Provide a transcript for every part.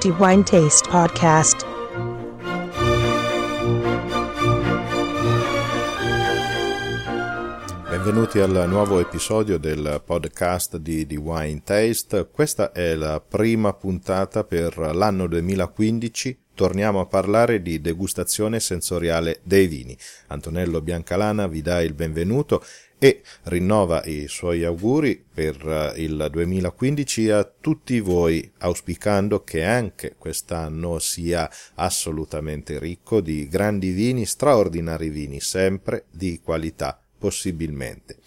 The Wine Taste Podcast. Benvenuti al nuovo episodio del podcast di, di, Wine Taste. Questa è la prima puntata per l'anno 2015. Torniamo a parlare di degustazione sensoriale dei vini. Antonello Biancalana vi dà il benvenuto e rinnova i suoi auguri per il 2015 a tutti voi, auspicando che anche quest'anno sia assolutamente ricco di grandi vini, straordinari vini, sempre di qualità possibilmente.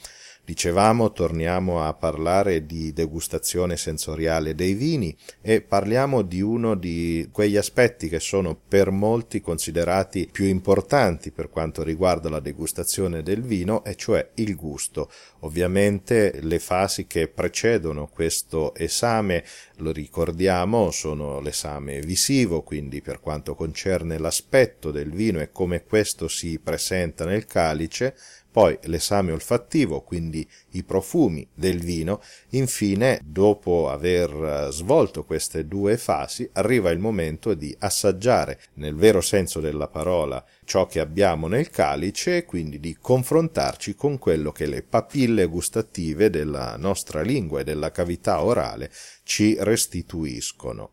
Dicevamo, torniamo a parlare di degustazione sensoriale dei vini e parliamo di uno di quegli aspetti che sono per molti considerati più importanti per quanto riguarda la degustazione del vino, e cioè il gusto. Ovviamente le fasi che precedono questo esame, lo ricordiamo, sono l'esame visivo, quindi per quanto concerne l'aspetto del vino e come questo si presenta nel calice, poi l'esame olfattivo, quindi i profumi del vino, infine, dopo aver eh, svolto queste due fasi, arriva il momento di assaggiare, nel vero senso della parola, ciò che abbiamo nel calice e quindi di confrontarci con quello che le papille gustative della nostra lingua e della cavità orale ci restituiscono.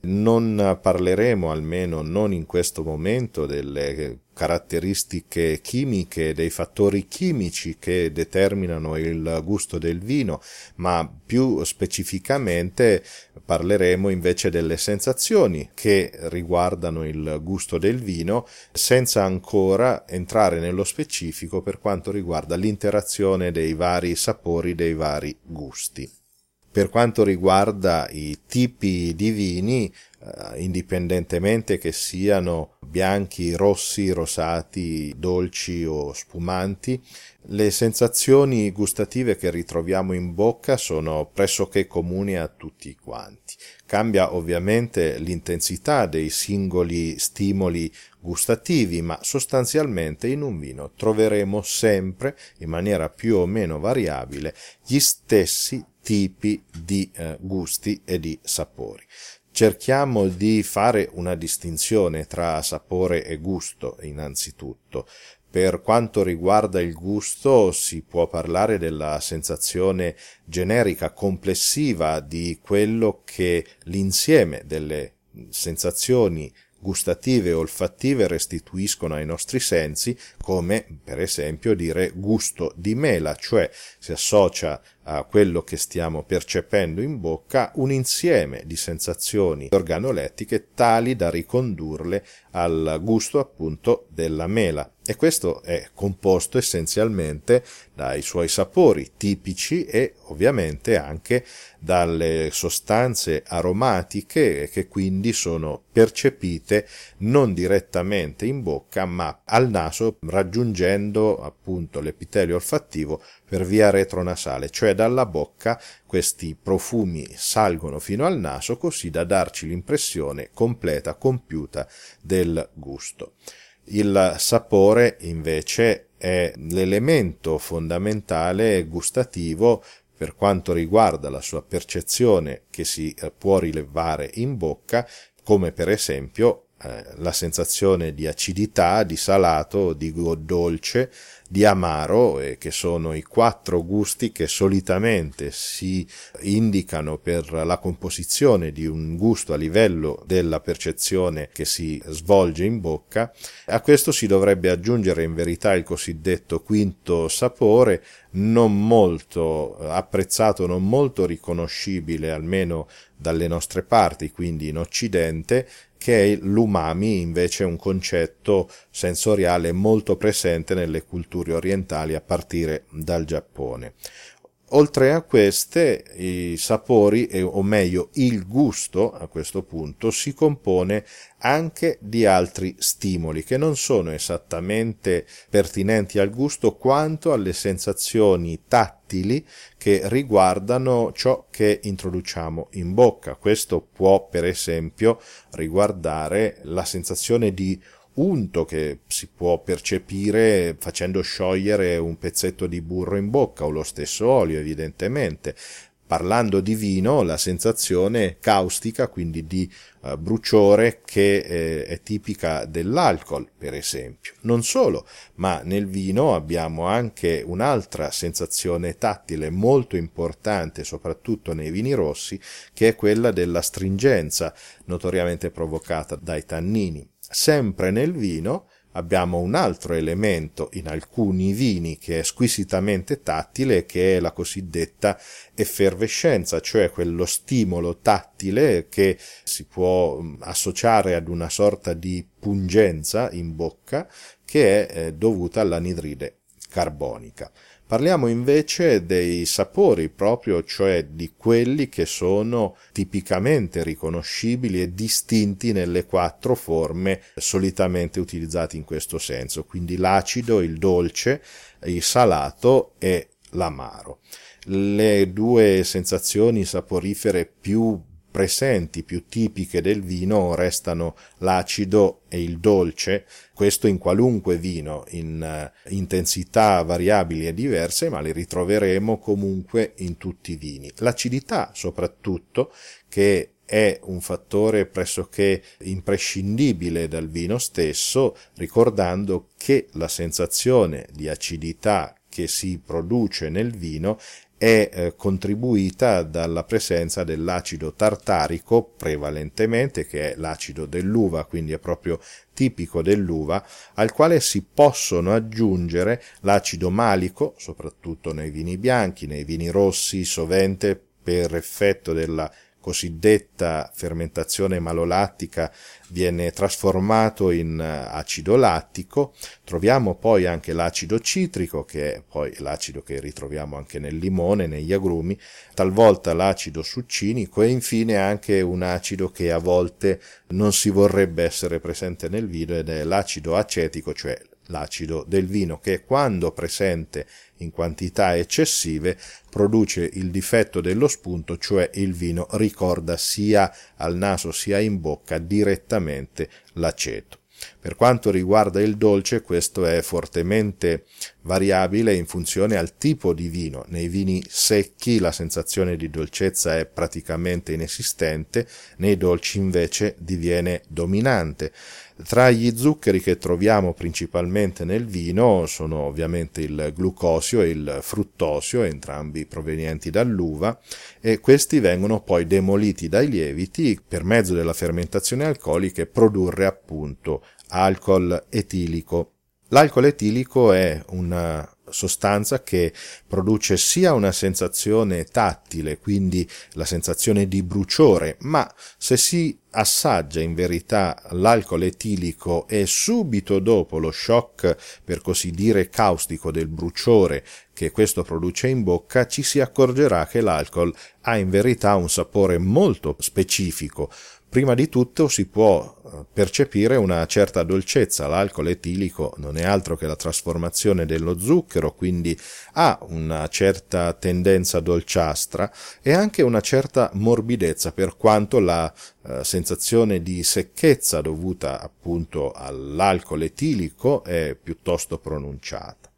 Non parleremo, almeno non in questo momento, delle caratteristiche chimiche, dei fattori chimici che determinano il gusto del vino, ma più specificamente parleremo invece delle sensazioni che riguardano il gusto del vino, senza ancora entrare nello specifico per quanto riguarda l'interazione dei vari sapori, dei vari gusti. Per quanto riguarda i tipi di vini, eh, indipendentemente che siano bianchi, rossi, rosati, dolci o spumanti, le sensazioni gustative che ritroviamo in bocca sono pressoché comuni a tutti quanti. Cambia ovviamente l'intensità dei singoli stimoli gustativi, ma sostanzialmente in un vino troveremo sempre, in maniera più o meno variabile, gli stessi tipi di eh, gusti e di sapori. Cerchiamo di fare una distinzione tra sapore e gusto, innanzitutto. Per quanto riguarda il gusto, si può parlare della sensazione generica complessiva di quello che l'insieme delle sensazioni gustative e olfattive restituiscono ai nostri sensi, come per esempio dire gusto di mela, cioè si associa a quello che stiamo percependo in bocca un insieme di sensazioni organolettiche tali da ricondurle al gusto appunto della mela. E questo è composto essenzialmente dai suoi sapori tipici e ovviamente anche dalle sostanze aromatiche che quindi sono percepite non direttamente in bocca ma al naso raggiungendo appunto l'epitelio olfattivo per via retronasale, cioè dalla bocca questi profumi salgono fino al naso così da darci l'impressione completa, compiuta del gusto. Il sapore invece è l'elemento fondamentale gustativo per quanto riguarda la sua percezione che si eh, può rilevare in bocca, come per esempio eh, la sensazione di acidità, di salato, di dolce, di amaro, eh, che sono i quattro gusti che solitamente si indicano per la composizione di un gusto a livello della percezione che si svolge in bocca. A questo si dovrebbe aggiungere in verità il cosiddetto quinto sapore, non molto apprezzato, non molto riconoscibile almeno dalle nostre parti, quindi in Occidente, che è l'umami invece un concetto sensoriale molto presente nelle culture orientali a partire dal Giappone. Oltre a queste, i sapori, o meglio il gusto a questo punto, si compone anche di altri stimoli che non sono esattamente pertinenti al gusto quanto alle sensazioni tattili che riguardano ciò che introduciamo in bocca. Questo può per esempio riguardare la sensazione di unto che si può percepire facendo sciogliere un pezzetto di burro in bocca o lo stesso olio evidentemente parlando di vino, la sensazione caustica, quindi di uh, bruciore che eh, è tipica dell'alcol, per esempio. Non solo, ma nel vino abbiamo anche un'altra sensazione tattile molto importante, soprattutto nei vini rossi, che è quella della stringenza, notoriamente provocata dai tannini. Sempre nel vino abbiamo un altro elemento in alcuni vini che è squisitamente tattile che è la cosiddetta effervescenza, cioè quello stimolo tattile che si può mm, associare ad una sorta di pungenza in bocca che è eh, dovuta all'anidride carbonica. Parliamo invece dei sapori proprio, cioè di quelli che sono tipicamente riconoscibili e distinti nelle quattro forme solitamente utilizzate in questo senso, quindi l'acido, il dolce, il salato e l'amaro. Le due sensazioni saporifere più presenti più tipiche del vino restano l'acido e il dolce, questo in qualunque vino, in uh, intensità variabili e diverse, ma li ritroveremo comunque in tutti i vini. L'acidità soprattutto, che è un fattore pressoché imprescindibile dal vino stesso, ricordando che la sensazione di acidità che si produce nel vino è eh, contribuita dalla presenza dell'acido tartarico prevalentemente, che è l'acido dell'uva, quindi è proprio tipico dell'uva, al quale si possono aggiungere l'acido malico, soprattutto nei vini bianchi, nei vini rossi, sovente per effetto della cosiddetta fermentazione malolattica viene trasformato in eh, acido lattico, troviamo poi anche l'acido citrico, che è poi l'acido che ritroviamo anche nel limone, negli agrumi, talvolta l'acido succinico e infine anche un acido che a volte non si vorrebbe essere presente nel vino ed è l'acido acetico, cioè l'acido del vino che quando presente in quantità eccessive produce il difetto dello spunto, cioè il vino ricorda sia al naso sia in bocca direttamente l'aceto. Per quanto riguarda il dolce, questo è fortemente variabile in funzione al tipo di vino. Nei vini secchi la sensazione di dolcezza è praticamente inesistente, nei dolci invece diviene dominante. Tra gli zuccheri che troviamo principalmente nel vino sono ovviamente il glucosio e il fruttosio, entrambi provenienti dall'uva, e questi vengono poi demoliti dai lieviti per mezzo della fermentazione alcolica e produrre appunto alcol etilico. L'alcol etilico è una sostanza che produce sia una sensazione tattile, quindi la sensazione di bruciore, ma se si assaggia in verità l'alcol etilico e subito dopo lo shock, per così dire, caustico del bruciore che questo produce in bocca, ci si accorgerà che l'alcol ha in verità un sapore molto specifico, Prima di tutto si può eh, percepire una certa dolcezza, l'alcol etilico non è altro che la trasformazione dello zucchero, quindi ha una certa tendenza dolciastra e anche una certa morbidezza per quanto la eh, sensazione di secchezza dovuta appunto all'alcol etilico è piuttosto pronunciata.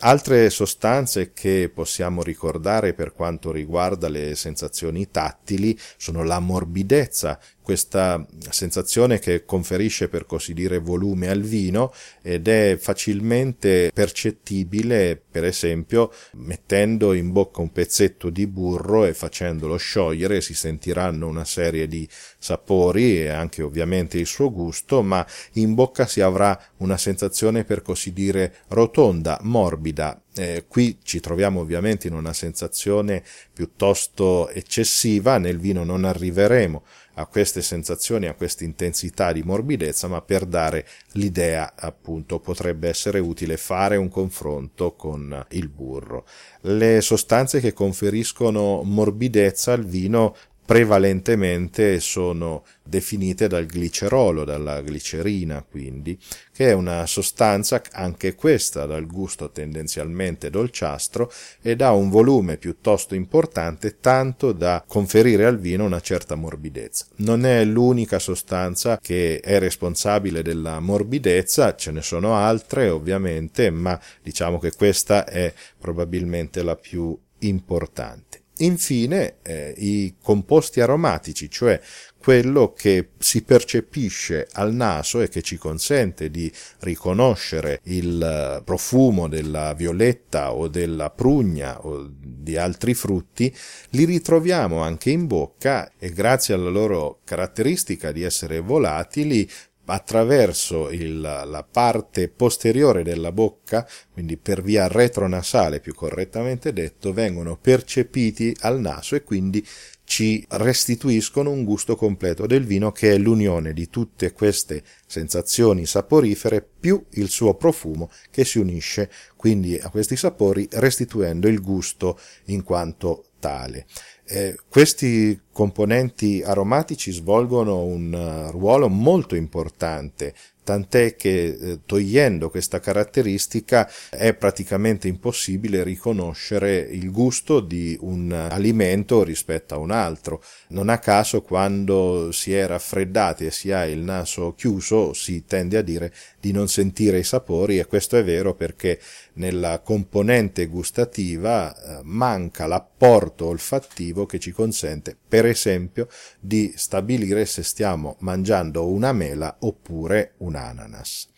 Altre sostanze che possiamo ricordare per quanto riguarda le sensazioni tattili sono la morbidezza questa sensazione che conferisce per così dire volume al vino ed è facilmente percettibile per esempio mettendo in bocca un pezzetto di burro e facendolo sciogliere si sentiranno una serie di sapori e anche ovviamente il suo gusto ma in bocca si avrà una sensazione per così dire rotonda, morbida eh, qui ci troviamo ovviamente in una sensazione piuttosto eccessiva, nel vino non arriveremo a queste sensazioni, a questa intensità di morbidezza, ma per dare l'idea appunto potrebbe essere utile fare un confronto con il burro. Le sostanze che conferiscono morbidezza al vino prevalentemente sono definite dal glicerolo, dalla glicerina quindi, che è una sostanza anche questa dal gusto tendenzialmente dolciastro ed ha un volume piuttosto importante tanto da conferire al vino una certa morbidezza. Non è l'unica sostanza che è responsabile della morbidezza, ce ne sono altre ovviamente, ma diciamo che questa è probabilmente la più importante. Infine, eh, i composti aromatici, cioè quello che si percepisce al naso e che ci consente di riconoscere il eh, profumo della violetta o della prugna o di altri frutti, li ritroviamo anche in bocca e grazie alla loro caratteristica di essere volatili attraverso il, la parte posteriore della bocca, quindi per via retronasale più correttamente detto, vengono percepiti al naso e quindi ci restituiscono un gusto completo del vino che è l'unione di tutte queste sensazioni saporifere più il suo profumo che si unisce quindi a questi sapori restituendo il gusto in quanto tale. Eh, questi componenti aromatici svolgono un uh, ruolo molto importante tant'è che eh, togliendo questa caratteristica è praticamente impossibile riconoscere il gusto di un alimento rispetto a un altro. Non a caso quando si è raffreddati e si ha il naso chiuso si tende a dire di non sentire i sapori e questo è vero perché nella componente gustativa eh, manca l'apporto olfattivo che ci consente per esempio di stabilire se stiamo mangiando una mela oppure un ananas.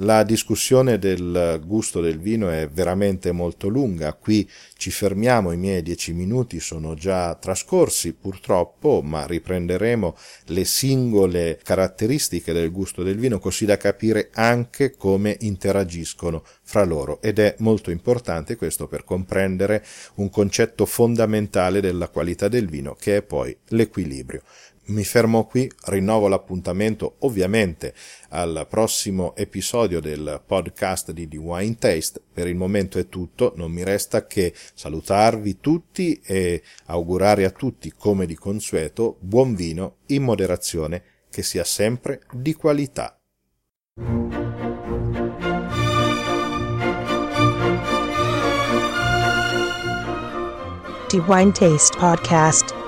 La discussione del gusto del vino è veramente molto lunga, qui ci fermiamo, i miei dieci minuti sono già trascorsi purtroppo, ma riprenderemo le singole caratteristiche del gusto del vino così da capire anche come interagiscono fra loro. Ed è molto importante questo per comprendere un concetto fondamentale della qualità del vino che è poi l'equilibrio mi fermo qui, rinnovo l'appuntamento ovviamente al prossimo episodio del podcast di The Wine Taste. Per il momento è tutto, non mi resta che salutarvi tutti e augurare a tutti, come di consueto, buon vino in moderazione, che sia sempre di qualità. The Wine Taste Podcast